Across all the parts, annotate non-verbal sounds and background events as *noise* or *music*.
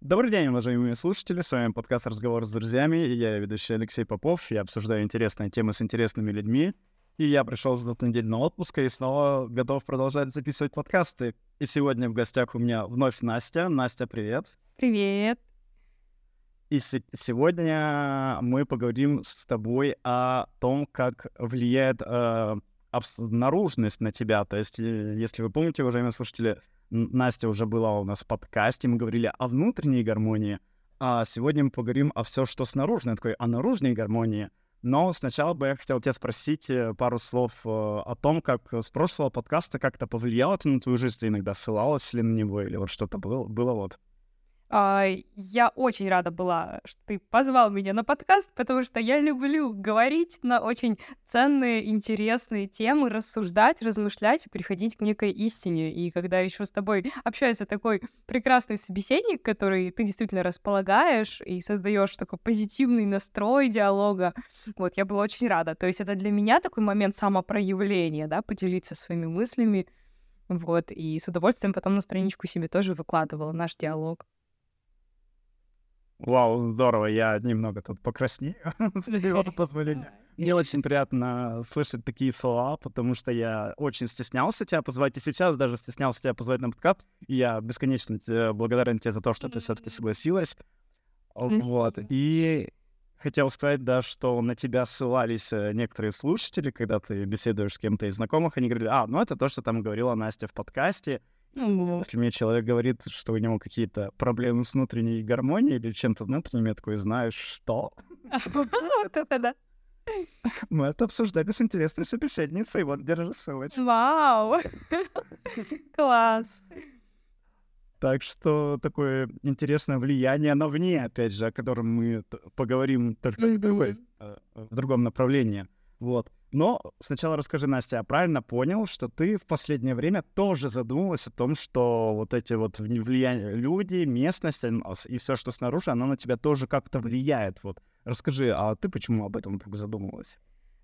Добрый день, уважаемые слушатели. С вами подкаст «Разговор с друзьями». И я ведущий Алексей Попов. Я обсуждаю интересные темы с интересными людьми. И я пришел с двухнедельного отпуска и снова готов продолжать записывать подкасты. И сегодня в гостях у меня вновь Настя. Настя, привет. Привет. И с- сегодня мы поговорим с тобой о том, как влияет э, абс- наружность на тебя. То есть, э, если вы помните, уважаемые слушатели, Настя уже была у нас в подкасте, мы говорили о внутренней гармонии, а сегодня мы поговорим о все, что с наружной, такой о наружной гармонии. Но сначала бы я хотел тебя спросить э, пару слов э, о том, как с прошлого подкаста как-то повлияло это на твою жизнь, ты иногда ссылалась ли на него, или вот что-то было, было вот. А, Я очень рада была, что ты позвал меня на подкаст, потому что я люблю говорить на очень ценные, интересные темы, рассуждать, размышлять и приходить к некой истине. И когда еще с тобой общается такой прекрасный собеседник, который ты действительно располагаешь и создаешь такой позитивный настрой диалога, вот я была очень рада. То есть это для меня такой момент самопроявления, да, поделиться своими мыслями. Вот, и с удовольствием потом на страничку себе тоже выкладывала наш диалог. Вау, здорово, я немного тут покраснею, *laughs* с *laughs* твоего позволения. Мне очень приятно слышать такие слова, потому что я очень стеснялся тебя позвать, и сейчас даже стеснялся тебя позвать на подкаст. И я бесконечно тебе благодарен тебе за то, что ты все-таки согласилась. Вот. Спасибо. И хотел сказать, да, что на тебя ссылались э, некоторые слушатели, когда ты беседуешь с кем-то из знакомых, они говорили, а, ну это то, что там говорила Настя в подкасте. Ну, Если мне человек говорит, что у него какие-то проблемы с внутренней гармонией или чем-то внутренним, я такой, знаешь, что? *laughs* Вот это да. Мы это обсуждали с интересной собеседницей, вот, держи ссылочку. Вау. *laughs* Класс. Так что такое интересное влияние на вне, опять же, о котором мы поговорим только э, в другом направлении. Вот. Но сначала расскажи, Настя, я правильно понял, что ты в последнее время тоже задумалась о том, что вот эти вот влияния люди, местность ас- и все, что снаружи, оно на тебя тоже как-то влияет. Вот. Расскажи, а ты почему об этом вдруг задумалась?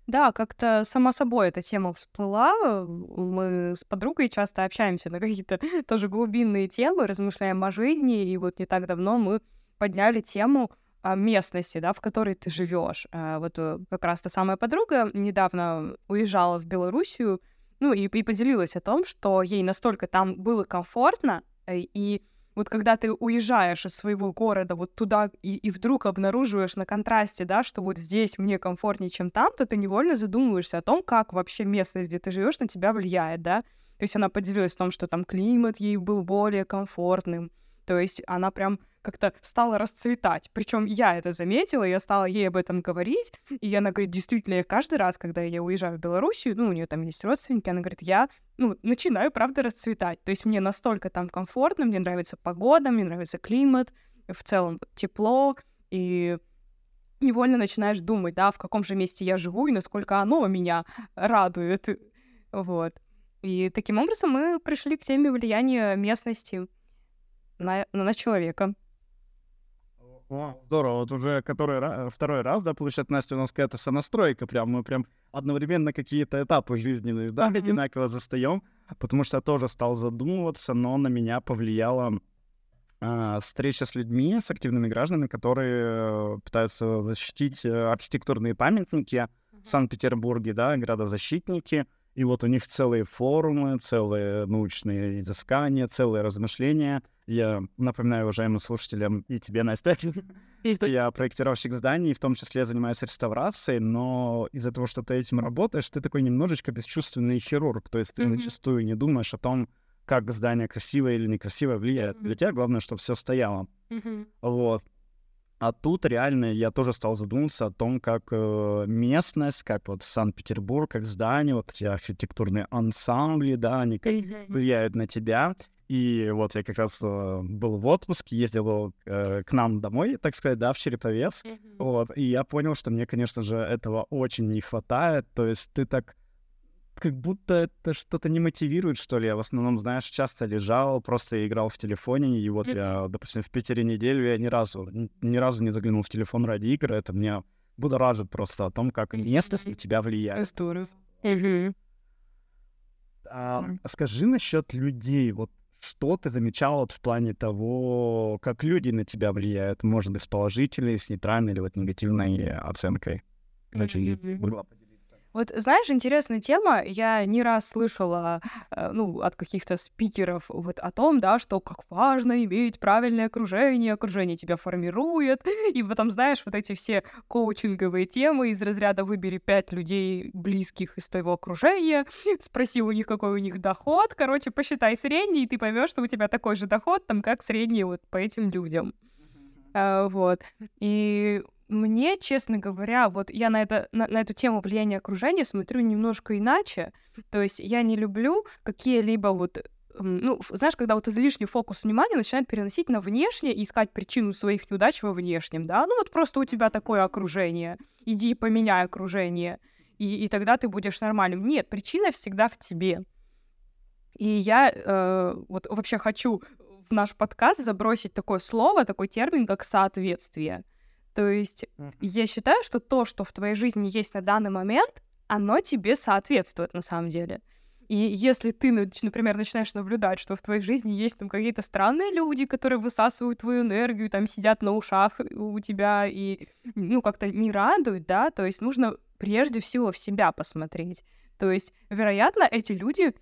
Да, как-то сама собой эта тема всплыла. Мы с подругой часто общаемся на какие-то *laughs* тоже глубинные темы, размышляем о жизни. И вот не так давно мы подняли тему а, местности, да, в которой ты живешь. А, Вот э, как раз та самая подруга недавно уезжала в Белоруссию, ну и, и поделилась о том, что ей настолько там было комфортно, э, и вот когда ты уезжаешь из своего города вот туда и, и вдруг обнаруживаешь на контрасте, да, что вот здесь мне комфортнее, чем там, то ты невольно задумываешься о том, как вообще местность, где ты живешь, на тебя влияет, да. То есть она поделилась в том, что там климат ей был более комфортным, то есть она прям как-то стала расцветать. Причем я это заметила, я стала ей об этом говорить, и она говорит, действительно, я каждый раз, когда я уезжаю в Белоруссию, ну, у нее там есть родственники, она говорит, я ну, начинаю, правда, расцветать. То есть мне настолько там комфортно, мне нравится погода, мне нравится климат, в целом тепло, и невольно начинаешь думать, да, в каком же месте я живу и насколько оно меня радует. Вот. И таким образом мы пришли к теме влияния местности на, на человека. Вау, здорово, вот уже который второй раз, да, получается, Настя, у нас какая-то сонастройка, прям мы прям одновременно какие-то этапы жизненные, да, Мгм. одинаково застаем, потому что я тоже стал задумываться, но на меня повлияла а, встреча с людьми, с активными гражданами, которые э, пытаются защитить э, архитектурные памятники в Санкт-Петербурге, да, градозащитники, и вот у них целые форумы, целые научные изыскания, целые размышления. Я напоминаю уважаемым слушателям и тебе, Настя, *laughs* что я проектировщик зданий, в том числе занимаюсь реставрацией, но из-за того, что ты этим работаешь, ты такой немножечко бесчувственный хирург, то есть ты зачастую не думаешь о том, как здание красивое или некрасивое влияет. Для тебя главное, чтобы все стояло. Вот. А тут реально я тоже стал задумываться о том, как э, местность, как вот Санкт-Петербург, как здание, вот эти архитектурные ансамбли, да, они как влияют на тебя. И вот я как раз э, был в отпуске, ездил э, к нам домой, так сказать, да, в Череповец. Мгм. Вот, и я понял, что мне, конечно же, этого очень не хватает. То есть ты так как будто это что-то не мотивирует, что ли. Я в основном, знаешь, часто лежал, просто играл в телефоне, и вот я, допустим, в Питере неделю я ни разу, ни разу не заглянул в телефон ради игр. Это меня будоражит просто о том, как местность на тебя влияет. Здорово. А, скажи насчет людей. Вот что ты замечал вот в плане того, как люди на тебя влияют? Может быть, с положительной, с нейтральной или вот негативной оценкой? Значит, могла вот знаешь, интересная тема. Я не раз слышала, э, ну, от каких-то спикеров вот о том, да, что как важно иметь правильное окружение, окружение тебя формирует. *laughs* И потом, знаешь, вот эти все коучинговые темы из разряда «выбери пять людей близких из твоего окружения», *laughs* спроси у них, какой у них доход, короче, посчитай средний, и ты поймешь, что у тебя такой же доход, там, как средний вот по этим людям. Uh, вот. И мне, честно говоря, вот я на, это, на, на эту тему влияния окружения смотрю немножко иначе. То есть я не люблю какие-либо вот ну, знаешь, когда вот излишний фокус внимания начинает переносить на внешнее и искать причину своих неудач во внешнем, да, ну вот просто у тебя такое окружение, иди поменяй окружение, и, и тогда ты будешь нормальным. Нет, причина всегда в тебе. И я э, вот вообще хочу в наш подкаст забросить такое слово, такой термин, как соответствие. То есть uh-huh. я считаю, что то, что в твоей жизни есть на данный момент, оно тебе соответствует на самом деле. И если ты, например, начинаешь наблюдать, что в твоей жизни есть там какие-то странные люди, которые высасывают твою энергию, там сидят на ушах у тебя и, ну, как-то не радуют, да, то есть нужно прежде всего в себя посмотреть. То есть, вероятно, эти люди,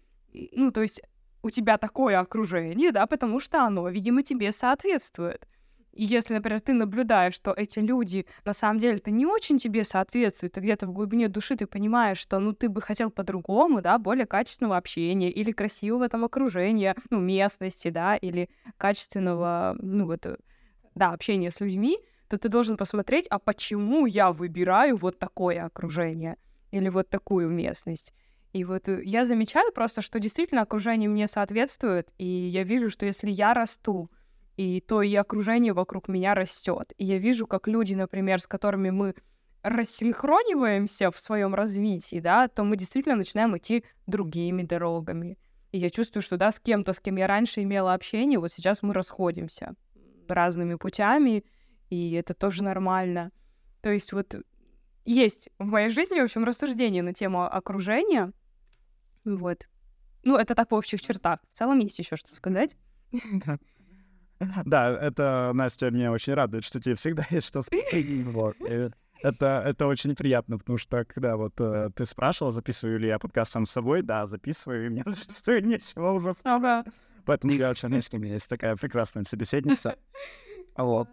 ну, то есть у тебя такое окружение, да, потому что оно, видимо, тебе соответствует. И если, например, ты наблюдаешь, что эти люди на самом деле это не очень тебе соответствуют, и где-то в глубине души ты понимаешь, что ну ты бы хотел по-другому, да, более качественного общения или красивого там окружения, ну, местности, да, или качественного, ну, вот, э, да, общения с людьми, то ты должен посмотреть, а почему я выбираю вот такое окружение или вот такую местность. И вот э, я замечаю просто, что действительно окружение мне соответствует, и я вижу, что если я расту, и то и окружение вокруг меня растет. И я вижу, как люди, например, с которыми мы рассинхрониваемся в своем развитии, да, то мы действительно начинаем идти другими дорогами. И я чувствую, что да, с кем-то, с кем я раньше имела общение, вот сейчас мы расходимся разными путями, и это тоже нормально. То есть вот есть в моей жизни, в общем, рассуждение на тему окружения. Вот. Ну, это так в общих чертах. В целом есть еще что сказать. *laughs* Да, это, Настя, меня очень радует, что тебе всегда *laughs* есть что сказать. Это, это очень приятно, потому что когда вот э, ты спрашивал, записываю ли я подкаст сам с собой, да, записываю, и мне *laughs* зачастую нечего уже сказать. Поэтому я очень рад, что у меня есть такая прекрасная собеседница. Вот.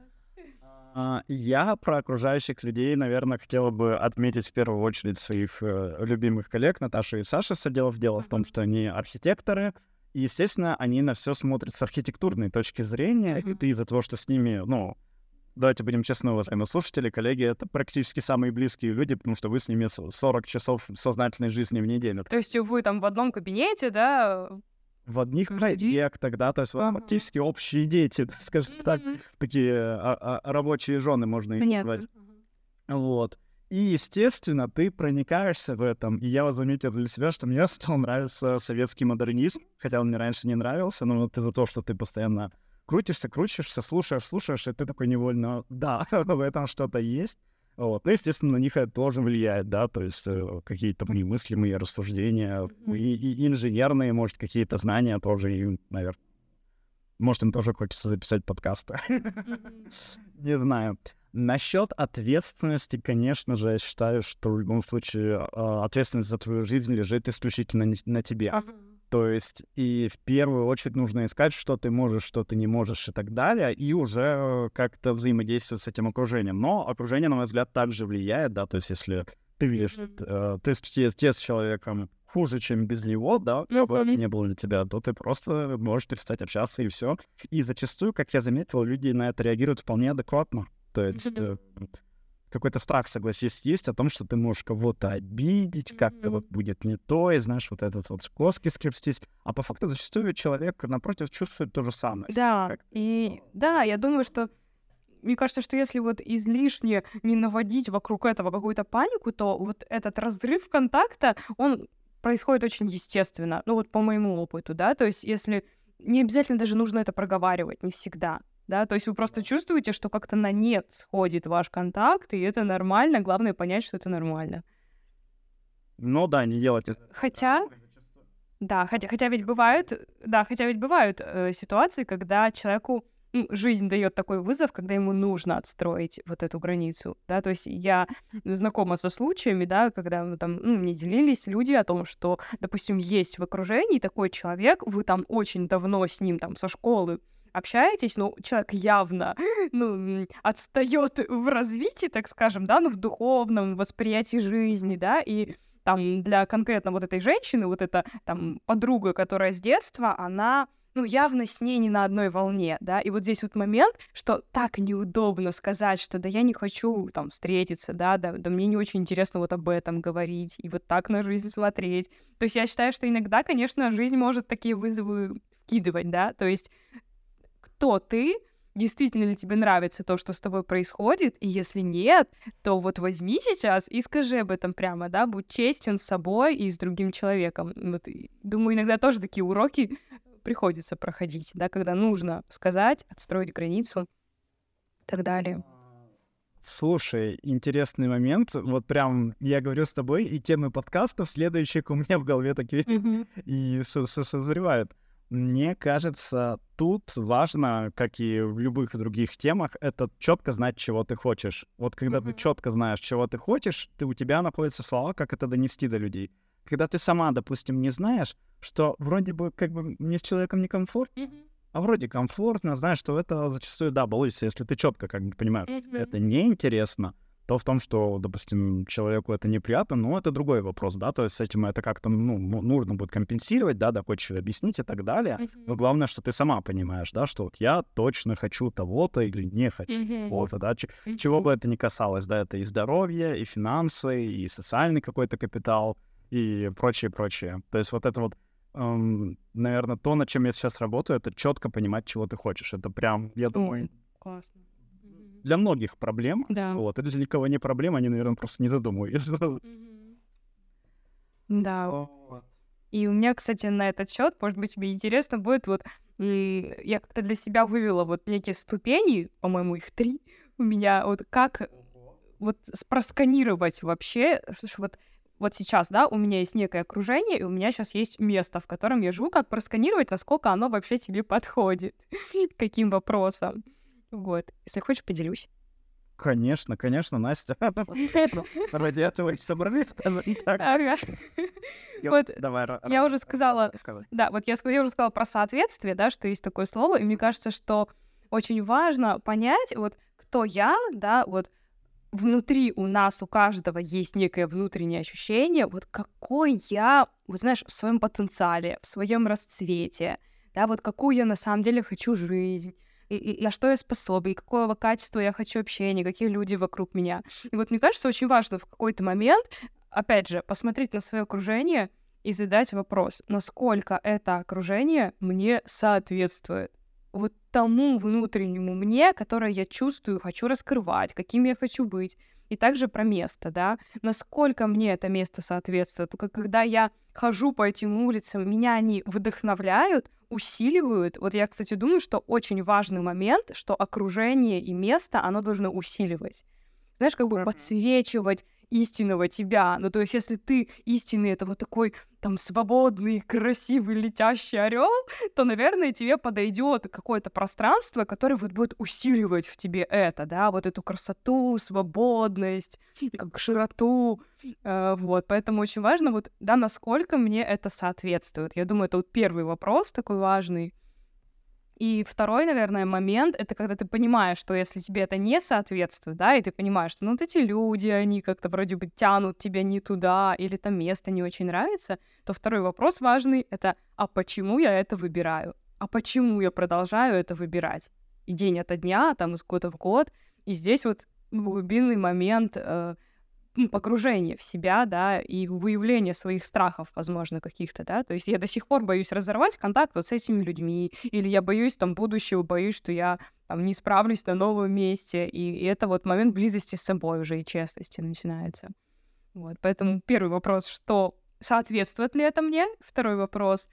А, я про окружающих людей, наверное, хотела бы отметить в первую очередь своих э, любимых коллег Наташу и Сашу с отделов. Дело в том, что они архитекторы, и, естественно, они на все смотрят с архитектурной точки зрения, mm-hmm. и из-за того, что с ними, ну, давайте будем честны, уважаемые слушатели, коллеги, это практически самые близкие люди, потому что вы с ними 40 часов сознательной жизни в неделю. То есть вы там в одном кабинете, да? В одних проектах, да, то есть ага. фактически общие дети, *laughs* скажем так, такие а, а, рабочие жены можно их Понятно. назвать. Вот. И, естественно, ты проникаешься в этом. И я вот заметил для себя, что мне *laughs* стал нравиться советский модернизм, хотя он мне раньше не нравился, но вот из-за того, что ты постоянно крутишься, крутишься, слушаешь, слушаешь, и ты такой невольно, да, *laughs* в этом что-то есть. Вот. Ну, естественно, на них это тоже влияет, да, то есть э, какие-то мои мысли, мои рассуждения, и, и инженерные, может, какие-то знания тоже, и, наверное, может, им тоже хочется записать подкасты. *laughs* Не знаю. Насчет ответственности, конечно же, я считаю, что в любом случае а, ответственность за твою жизнь лежит исключительно на тебе. То есть и в первую очередь нужно искать, что ты можешь, что ты не можешь и так далее, и уже как-то взаимодействовать с этим окружением. Но окружение, на мой взгляд, также влияет, да, то есть если ты видишь, э, ты, ты с человеком хуже, чем без него, да, mm-hmm. бы не было для тебя, то ты просто можешь перестать общаться и все. И зачастую, как я заметил, люди на это реагируют вполне адекватно. То есть э, какой-то страх, согласись, есть о том, что ты можешь кого-то обидеть, как-то вот будет не то, и знаешь, вот этот вот коски скрестись. А по факту зачастую человек напротив чувствует то же самое. Да, и да, я думаю, что мне кажется, что если вот излишне не наводить вокруг этого какую-то панику, то вот этот разрыв контакта, он происходит очень естественно. Ну вот по моему опыту, да, то есть если не обязательно даже нужно это проговаривать, не всегда да, то есть вы просто чувствуете, что как-то на нет сходит ваш контакт, и это нормально, главное понять, что это нормально. Ну да, не делать это. Хотя, Да, хотя, хотя ведь бывают, да, хотя ведь бывают э, ситуации, когда человеку ну, жизнь дает такой вызов, когда ему нужно отстроить вот эту границу, да, то есть я знакома со случаями, да, когда ну, там, ну, мне делились люди о том, что, допустим, есть в окружении такой человек, вы там очень давно с ним там со школы общаетесь, но человек явно, *laughs* ну, отстает в развитии, так скажем, да, ну, в духовном восприятии жизни, да, и там для конкретно вот этой женщины, вот эта там подруга, которая с детства, она ну, явно с ней не на одной волне, да, и вот здесь вот момент, что так неудобно сказать, что да я не хочу там встретиться, да, да, да мне не очень интересно вот об этом говорить и вот так на жизнь смотреть. То есть я считаю, что иногда, конечно, жизнь может такие вызовы вкидывать, да, то есть кто ты, действительно ли тебе нравится то, что с тобой происходит, и если нет, то вот возьми сейчас и скажи об этом прямо, да, будь честен с собой и с другим человеком. Вот, думаю, иногда тоже такие уроки приходится проходить, да, когда нужно сказать, отстроить границу и так далее. Слушай, интересный момент. Вот прям я говорю с тобой, и темы подкастов следующих у меня в голове такие mm-hmm. и созревают. Мне кажется, тут важно, как и в любых других темах, это четко знать, чего ты хочешь. Вот когда mm-hmm. ты четко знаешь, чего ты хочешь, ты у тебя находятся слова, как это донести до людей. Когда ты сама, допустим, не знаешь, что вроде бы как бы мне с человеком некомфортно, mm-hmm. а вроде комфортно, знаешь, что это зачастую, да, балуется, если ты четко как бы понимаешь, mm-hmm. это неинтересно, то в том, что, допустим, человеку это неприятно, ну, это другой вопрос, да, то есть с этим это как-то, ну, нужно будет компенсировать, да, доходчиво объяснить и так далее, mm-hmm. но главное, что ты сама понимаешь, да, что вот я точно хочу того-то или не хочу mm-hmm. того-то, да, ч- mm-hmm. чего бы это ни касалось, да, это и здоровье, и финансы, и социальный какой-то капитал, и прочее, прочее. То есть вот это вот эм, наверное, то, над чем я сейчас работаю, это четко понимать, чего ты хочешь. Это прям, я думаю, классно. Для многих проблем. Да. Вот. Это для кого не проблема, они, наверное, просто не задумываются. *laughs* Да. Вот. И у меня, кстати, на этот счет, может быть, тебе интересно будет, вот я как-то для себя вывела вот некие ступени, по-моему, их три *laughs* у меня, вот как вот просканировать вообще, что вот вот сейчас, да, у меня есть некое окружение, и у меня сейчас есть место, в котором я живу, как просканировать, насколько оно вообще тебе подходит, *laughs* каким вопросом. Вот. Если хочешь, поделюсь. Конечно, конечно, Настя. Ради этого и собрались. Вот, я уже сказала, да, вот я уже сказала про соответствие, да, что есть такое слово, и мне кажется, что очень важно понять, вот, кто я, да, вот, внутри у нас, у каждого есть некое внутреннее ощущение, вот какой я, вот знаешь, в своем потенциале, в своем расцвете, да, вот какую я на самом деле хочу жизнь, и, на что я способен, какого качества я хочу общения, какие люди вокруг меня. И вот мне кажется, очень важно в какой-то момент, опять же, посмотреть на свое окружение и задать вопрос, насколько это окружение мне соответствует вот тому внутреннему мне, которое я чувствую, хочу раскрывать, каким я хочу быть. И также про место, да, насколько мне это место соответствует. Только когда я хожу по этим улицам, меня они вдохновляют, усиливают. Вот я, кстати, думаю, что очень важный момент, что окружение и место, оно должно усиливать. Знаешь, как бы подсвечивать истинного тебя. Ну, то есть, если ты истинный, это вот такой там свободный, красивый, летящий орел, то, наверное, тебе подойдет какое-то пространство, которое вот будет усиливать в тебе это, да, вот эту красоту, свободность, как широту, э, вот. Поэтому очень важно вот, да, насколько мне это соответствует. Я думаю, это вот первый вопрос такой важный. И второй, наверное, момент — это когда ты понимаешь, что если тебе это не соответствует, да, и ты понимаешь, что ну вот эти люди, они как-то вроде бы тянут тебя не туда, или там место не очень нравится, то второй вопрос важный — это «а почему я это выбираю? А почему я продолжаю это выбирать?» И день ото дня, там, из года в год. И здесь вот глубинный момент э, — погружение в себя, да, и выявление своих страхов, возможно, каких-то, да, то есть я до сих пор боюсь разорвать контакт вот с этими людьми, или я боюсь там будущего, боюсь, что я там не справлюсь на новом месте, и, и это вот момент близости с собой уже и честности начинается. Вот, поэтому первый вопрос, что соответствует ли это мне? Второй вопрос,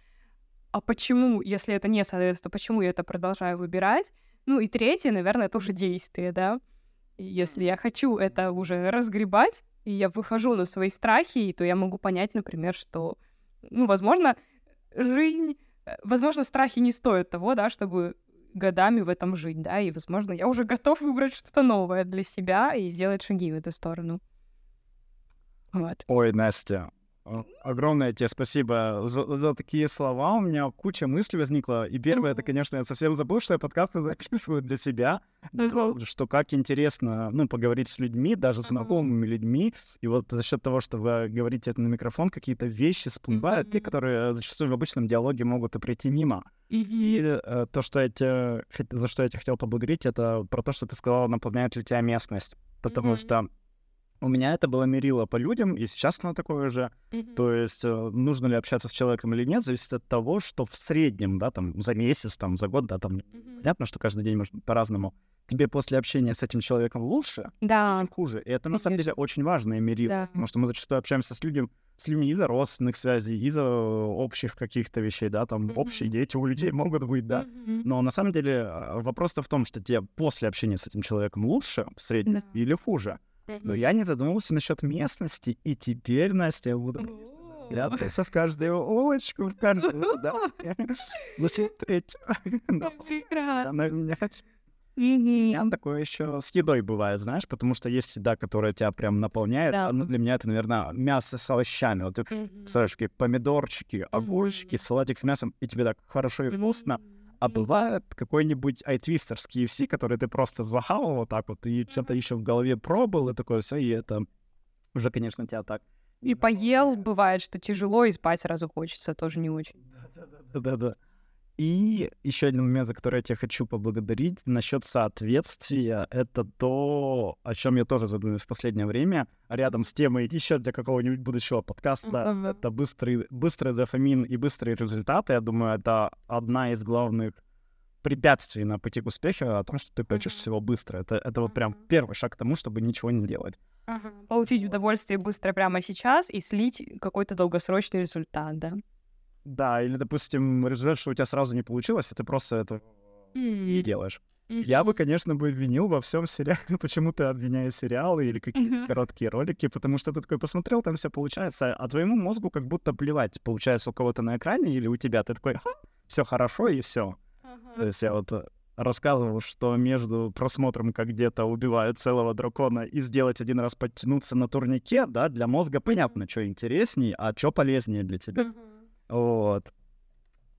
а почему, если это не соответствует, почему я это продолжаю выбирать? Ну и третье, наверное, это уже действие, да, если я хочу это уже разгребать, и я выхожу на свои страхи, то я могу понять, например, что, ну, возможно, жизнь, э, возможно, страхи не стоят того, да, чтобы годами в этом жить, да, и, возможно, я уже *laughs* готов выбрать что-то новое для себя и сделать шаги в эту сторону. Вот. Ой, Настя, Огромное тебе спасибо за, за такие слова. У меня куча мыслей возникла. И первое, это, конечно, я совсем забыл, что я подкасты *laughs* записываю для себя. Что как интересно, ну, поговорить с людьми, даже с знакомыми людьми. И вот за счет того, что вы говорите это на микрофон, какие-то вещи всплывают, те, которые зачастую в обычном диалоге могут и пройти мимо. И э, то, что я тебе, за что я тебя хотел поблагодарить, это про то, что ты сказала, наполняет ли тебя местность. Потому что у меня это было мерило по людям, и сейчас оно такое же. Mm-hmm. То есть э, нужно ли общаться с человеком или нет, зависит от того, что в среднем, да, там, за месяц, там, за год, да, там, mm-hmm. понятно, что каждый день может по-разному. Тебе после общения с этим человеком лучше да. или хуже. И это, на самом деле, очень важное мерило. Да. Потому что мы зачастую общаемся с людьми, с людьми из-за родственных связей, из-за общих каких-то вещей, да, там, mm-hmm. общие дети у людей *laughs* могут быть, да. Mm-hmm. Но на самом деле а, вопрос-то в том, что тебе после общения с этим человеком лучше в среднем да. или хуже. Но я не задумывался насчет местности, и теперь, Настя, я буду прятаться в каждую улочку, в каждую здание. Посмотреть. *laughs* *laughs* Прекрасно. Меня такое еще с едой бывает, знаешь, потому что есть еда, которая тебя прям наполняет. Да. Ну, для меня это, наверное, мясо с овощами. Вот ты какие помидорчики, огурчики, салатик с мясом, и тебе так хорошо и вкусно. А бывает какой-нибудь айтвистерский KFC, который ты просто захавал вот так вот, и что-то еще в голове пробовал, и такое все, и это уже, конечно, тебя так... И поел, бывает, что тяжело, и спать сразу хочется, тоже не очень. Да-да-да. И еще один момент, за который я тебя хочу поблагодарить, насчет соответствия, это то, о чем я тоже задумываюсь в последнее время, рядом с темой еще для какого-нибудь будущего подкаста, uh-huh. это быстрый, быстрый дофамин и быстрые результаты. Я думаю, это одна из главных препятствий на пути к успеху, о том, что ты хочешь uh-huh. всего быстро. Это, это вот прям первый шаг к тому, чтобы ничего не делать. Uh-huh. Получить удовольствие быстро прямо сейчас и слить какой-то долгосрочный результат, да? Да, или, допустим, результат, что у тебя сразу не получилось, и ты просто это не делаешь. Я бы, конечно, бы обвинил во всем сериале, *laughs* почему ты обвиняешь сериалы или какие-то короткие ролики, потому что ты такой посмотрел, там все получается, а твоему мозгу как будто плевать, получается у кого-то на экране или у тебя, ты такой, все хорошо и все. То есть я вот э, рассказывал, что между просмотром, как где-то убивают целого дракона, и сделать один раз подтянуться на турнике, да, для мозга понятно, что интереснее, а что полезнее для тебя. Вот.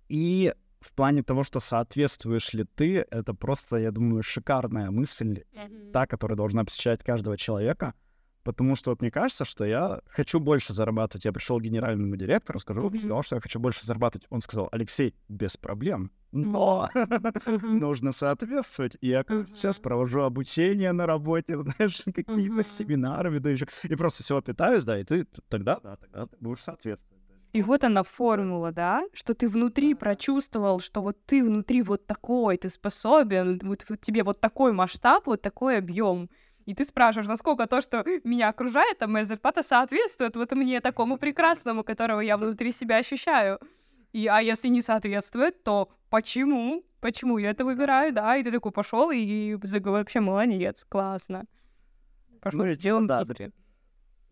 И в плане того, что соответствуешь ли ты, это просто, я думаю, шикарная мысль, mm-hmm. та, которая должна посещать каждого человека. Потому что вот мне кажется, что я хочу больше зарабатывать. Я пришел к генеральному директору, скажу, mm-hmm. сказал, что я хочу больше зарабатывать. Он сказал, Алексей, без проблем. Но *laughs* нужно соответствовать. И я сейчас провожу обучение на работе, *laughs* знаешь, какие-то семинары веду еще. И просто все питаюсь, да, и ты тогда, да, тогда ты будешь соответствовать. И вот она формула, да, что ты внутри прочувствовал, что вот ты внутри вот такой, ты способен, вот, вот тебе вот такой масштаб, вот такой объем. И ты спрашиваешь, насколько то, что меня окружает, а моя зарплата соответствует вот мне такому прекрасному, которого я внутри себя ощущаю. И, а если не соответствует, то почему? Почему я это выбираю, да? И ты такой пошел и, и вообще молодец, классно. Пошел ну, сделан да,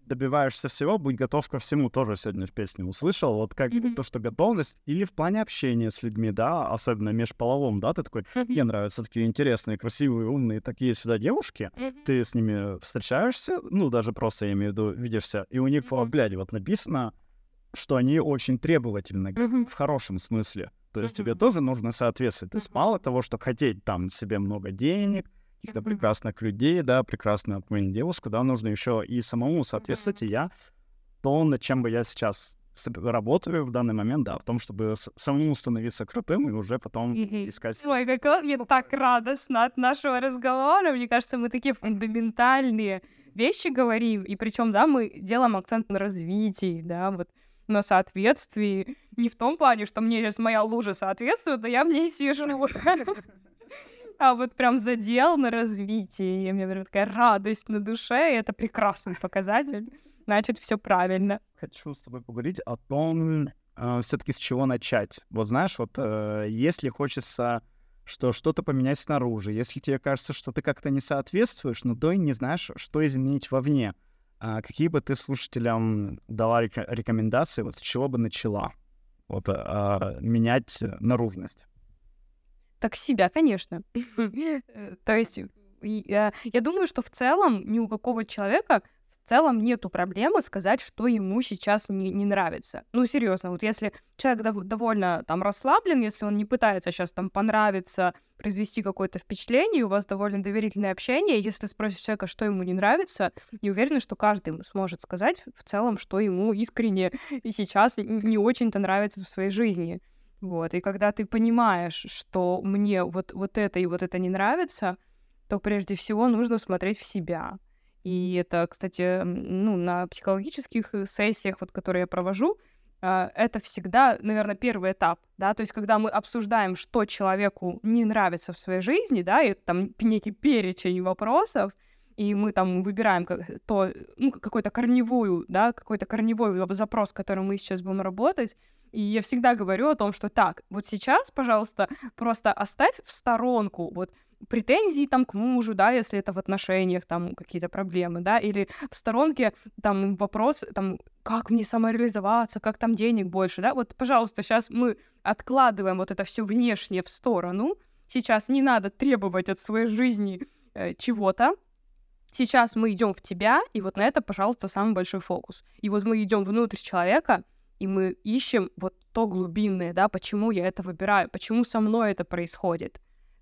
добиваешься всего, будь готов ко всему, тоже сегодня в песне услышал. Вот как mm-hmm. то, что готовность, или в плане общения с людьми, да, особенно межполовом, да, ты такой, mm-hmm. мне нравятся такие интересные, красивые, умные, такие сюда девушки, mm-hmm. ты с ними встречаешься, ну, даже просто, я имею в виду, видишься, и у них mm-hmm. во взгляде вот написано, что они очень требовательны, mm-hmm. в хорошем смысле. То есть mm-hmm. тебе тоже нужно соответствовать. То есть мало того, что хотеть там себе много денег, каких-то прекрасных людей, да, прекрасную отменить девушку, да, нужно еще и самому соответствовать, и я то, над чем бы я сейчас работаю в данный момент, да, в том, чтобы самому становиться крутым и уже потом искать... Ой, как мне так радостно от нашего разговора. Мне кажется, мы такие фундаментальные вещи говорим, и причем, да, мы делаем акцент на развитии, да, вот на соответствии. Не в том плане, что мне сейчас моя лужа соответствует, а я в ней сижу. *laughs* а вот прям задел на развитие. И у меня прям такая радость на душе, и это прекрасный показатель. Значит, все правильно. Хочу с тобой поговорить о том, э, все-таки с чего начать. Вот знаешь, вот э, если хочется что что-то поменять снаружи, если тебе кажется, что ты как-то не соответствуешь, но то и не знаешь, что изменить вовне, а какие бы ты слушателям дала рекомендации, вот с чего бы начала? вот, а, менять наружность? Так себя, конечно. *laughs* То есть я, я думаю, что в целом ни у какого человека в целом нету проблемы сказать, что ему сейчас не, не нравится. Ну, серьезно, вот если человек дов- довольно там расслаблен, если он не пытается сейчас там понравиться, произвести какое-то впечатление, у вас довольно доверительное общение, если спросишь человека, что ему не нравится, не уверена, что каждый сможет сказать в целом, что ему искренне *laughs* и сейчас не очень-то нравится в своей жизни. Вот, и когда ты понимаешь, что мне вот, вот это и вот это не нравится, то прежде всего нужно смотреть в себя. И это, кстати, ну, на психологических э, сессиях, вот, которые я провожу, а, это всегда, наверное, первый этап, да, то есть когда мы обсуждаем, что человеку не нравится в своей жизни, да, и там некий перечень вопросов, и мы там выбираем то, ну, какой-то корневую, да, какой-то корневой запрос, с которым мы сейчас будем работать, и я всегда говорю о том, что так, вот сейчас, пожалуйста, просто оставь в сторонку вот претензии там к мужу, да, если это в отношениях там какие-то проблемы, да, или в сторонке там вопрос, там, как мне самореализоваться, как там денег больше, да, вот, пожалуйста, сейчас мы откладываем вот это все внешнее в сторону, сейчас не надо требовать от своей жизни э, чего-то, сейчас мы идем в тебя, и вот на это, пожалуйста, самый большой фокус. И вот мы идем внутрь человека, и мы ищем вот то глубинное, да, почему я это выбираю, почему со мной это происходит.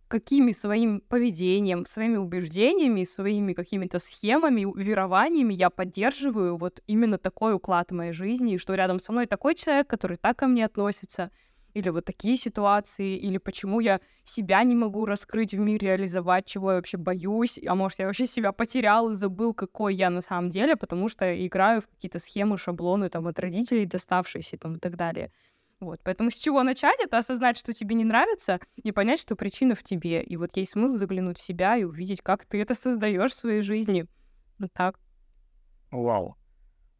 Какими своим поведением, своими убеждениями, своими какими-то схемами, верованиями я поддерживаю вот именно такой уклад моей жизни, и что рядом со мной такой человек, который так ко мне относится, или вот такие ситуации, или почему я себя не могу раскрыть в мире, реализовать, чего я вообще боюсь, а может, я вообще себя потерял и забыл, какой я на самом деле, потому что играю в какие-то схемы, шаблоны там от родителей доставшиеся там и так далее. Вот, поэтому с чего начать? Это осознать, что тебе не нравится, и понять, что причина в тебе. И вот есть смысл заглянуть в себя и увидеть, как ты это создаешь в своей жизни. Вот так. Вау.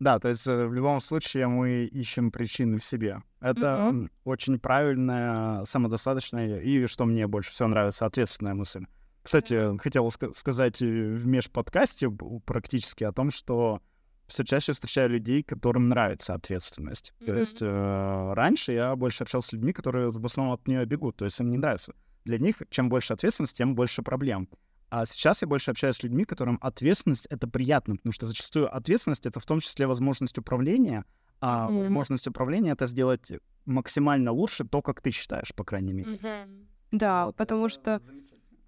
Да, то есть э, в любом случае мы ищем причины в себе. Это mm-hmm. очень правильная, самодостаточная и, что мне больше всего нравится, ответственная мысль. Кстати, хотел ска- сказать в межподкасте практически о том, что все чаще встречаю людей, которым нравится ответственность. Mm-hmm. То есть э, раньше я больше общался с людьми, которые в основном от нее бегут, то есть им не нравится. Для них чем больше ответственность, тем больше проблем. А сейчас я больше общаюсь с людьми, которым ответственность это приятно, потому что зачастую ответственность это в том числе возможность управления, а mm-hmm. возможность управления это сделать максимально лучше то, как ты считаешь, по крайней мере. Mm-hmm. Да, вот, потому что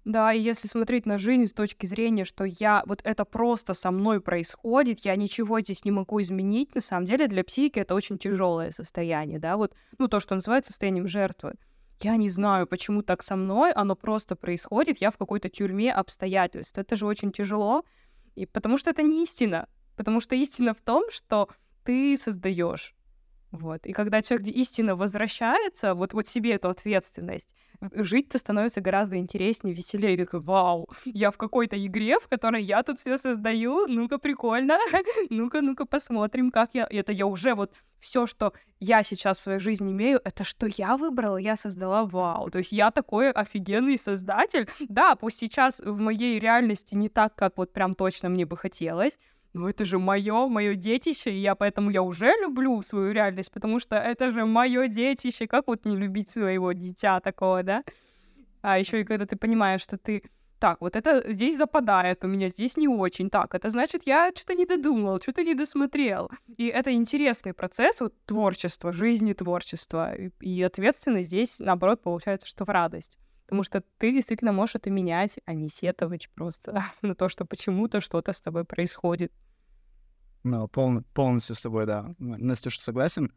да, и если смотреть на жизнь с точки зрения, что я вот это просто со мной происходит, я ничего здесь не могу изменить, на самом деле для психики это очень тяжелое состояние, да, вот, ну, то, что называется состоянием жертвы. Я не знаю, почему так со мной, оно просто происходит, я в какой-то тюрьме обстоятельств. Это же очень тяжело, и потому что это не истина. Потому что истина в том, что ты создаешь. Вот. И когда человек истинно возвращается, вот, вот себе эту ответственность, жить-то становится гораздо интереснее, веселее. И ты такой, вау, я в какой-то игре, в которой я тут все создаю, ну-ка, прикольно, *laughs* ну-ка, ну-ка, посмотрим, как я... Это я уже вот все, что я сейчас в своей жизни имею, это что я выбрала, я создала, вау. То есть я такой офигенный создатель. Да, пусть сейчас в моей реальности не так, как вот прям точно мне бы хотелось, ну это же мое, мое детище, и я поэтому я уже люблю свою реальность, потому что это же мое детище, как вот не любить своего дитя такого, да? А еще и когда ты понимаешь, что ты так, вот это здесь западает у меня, здесь не очень. Так, это значит, я что-то не додумал, что-то не досмотрел. И это интересный процесс вот, творчества, жизни творчества. И, и ответственность здесь, наоборот, получается, что в радость. Потому что ты действительно можешь это менять, а не сетовать просто *laughs* на то, что почему-то что-то с тобой происходит. Ну, пол, полностью с тобой, да. Настюша, согласен.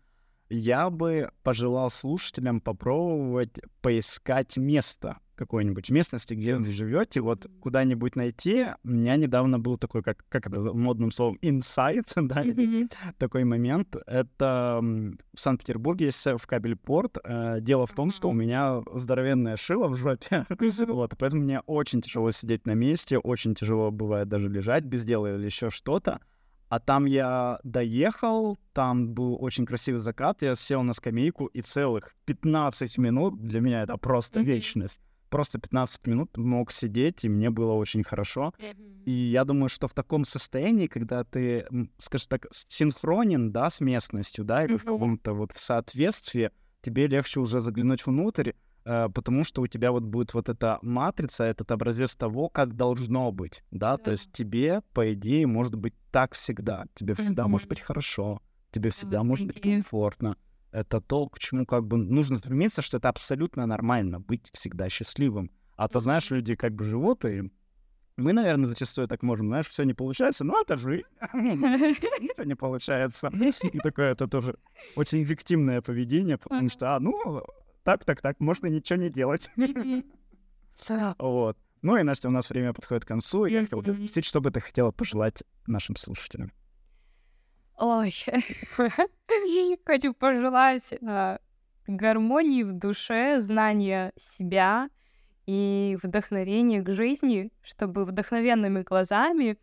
Я бы пожелал слушателям попробовать поискать место какой-нибудь местности, где вы живете, вот куда-нибудь найти. У меня недавно был такой, как, как это модным словом, инсайт, *laughs* да, mm-hmm. *laughs* такой момент. Это в Санкт-Петербурге есть в кабельпорт. Э, дело в том, что у меня здоровенная шила в жопе, *laughs* вот, поэтому мне очень тяжело сидеть на месте, очень тяжело бывает даже лежать без дела или еще что-то. А там я доехал, там был очень красивый закат, я сел на скамейку, и целых 15 минут, для меня это просто вечность, просто 15 минут мог сидеть, и мне было очень хорошо. Mm-hmm. И я думаю, что в таком состоянии, когда ты, скажем так, синхронен, да, с местностью, да, или mm-hmm. в каком-то вот в соответствии, тебе легче уже заглянуть внутрь, э, потому что у тебя вот будет вот эта матрица, этот образец того, как должно быть, да, то Да. есть тебе, по идее, может быть так всегда, тебе всегда может Мгм. быть хорошо, тебе всегда Вот может быть комфортно. Это то, к чему как бы нужно стремиться, что это абсолютно нормально, быть всегда счастливым. А то, знаешь, люди как бы живут, и мы, наверное, зачастую так можем, знаешь, все не получается, ну это жизнь, *laughs* ничего не получается. И такое это тоже очень виктимное поведение, потому что, а, ну, так, так, так, можно ничего не делать. *laughs* Вот. Ну и, Настя, у нас время подходит к концу, я хотел спросить, что бы ты хотела пожелать нашим слушателям? Ой, *laughs* хочу пожелать а, гармонии в душе, знания себя и вдохновения к жизни, чтобы вдохновенными глазами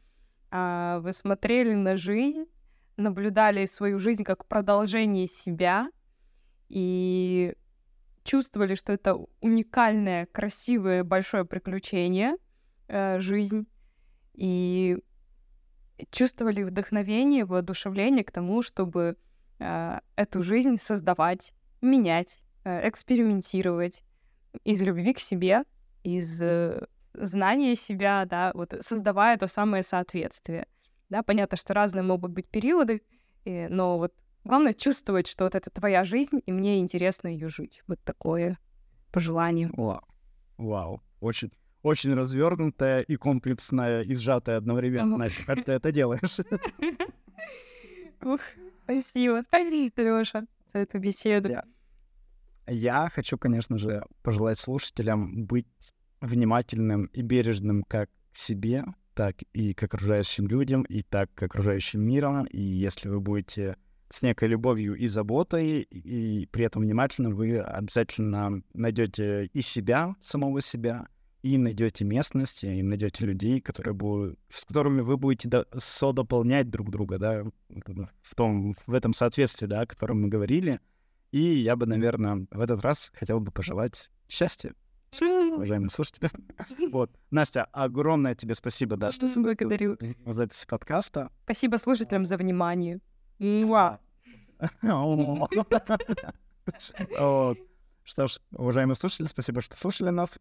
а, вы смотрели на жизнь, наблюдали свою жизнь как продолжение себя и чувствовали, что это уникальное, красивое, большое приключение, э, жизнь, и чувствовали вдохновение, воодушевление к тому, чтобы э, эту жизнь создавать, менять, э, экспериментировать из любви к себе, из э, знания себя, да, вот создавая то самое соответствие. Да, понятно, что разные могут быть периоды, э, но вот главное чувствовать, что вот это твоя жизнь, и мне интересно ее жить. Вот такое пожелание. Вау. Вау. Очень, очень развернутая и комплексная, и сжатая одновременно. Ага. Как ты это делаешь? Ух, спасибо, Лёша, за эту беседу. Я- Я хочу, конечно же, пожелать слушателям быть внимательным и бережным как к себе, так и к окружающим людям, и так к окружающим миром. И если вы будете с некой любовью и заботой, и при этом внимательны, вы обязательно найдете и себя, самого себя, и найдете местность, и найдете людей, которые будут, с которыми вы будете до- содополнять друг друга, да, в том, в этом соответствии, да, о котором мы говорили. И я бы, наверное, в этот раз хотел бы пожелать счастья, уважаемые слушатели. *laughs* *laughs* Вот. Настя, огромное тебе спасибо, да, что благодарю. на запись подкаста. Спасибо слушателям за внимание. Муа. *laughs* Что ж, уважаемые слушатели, спасибо, что слушали нас.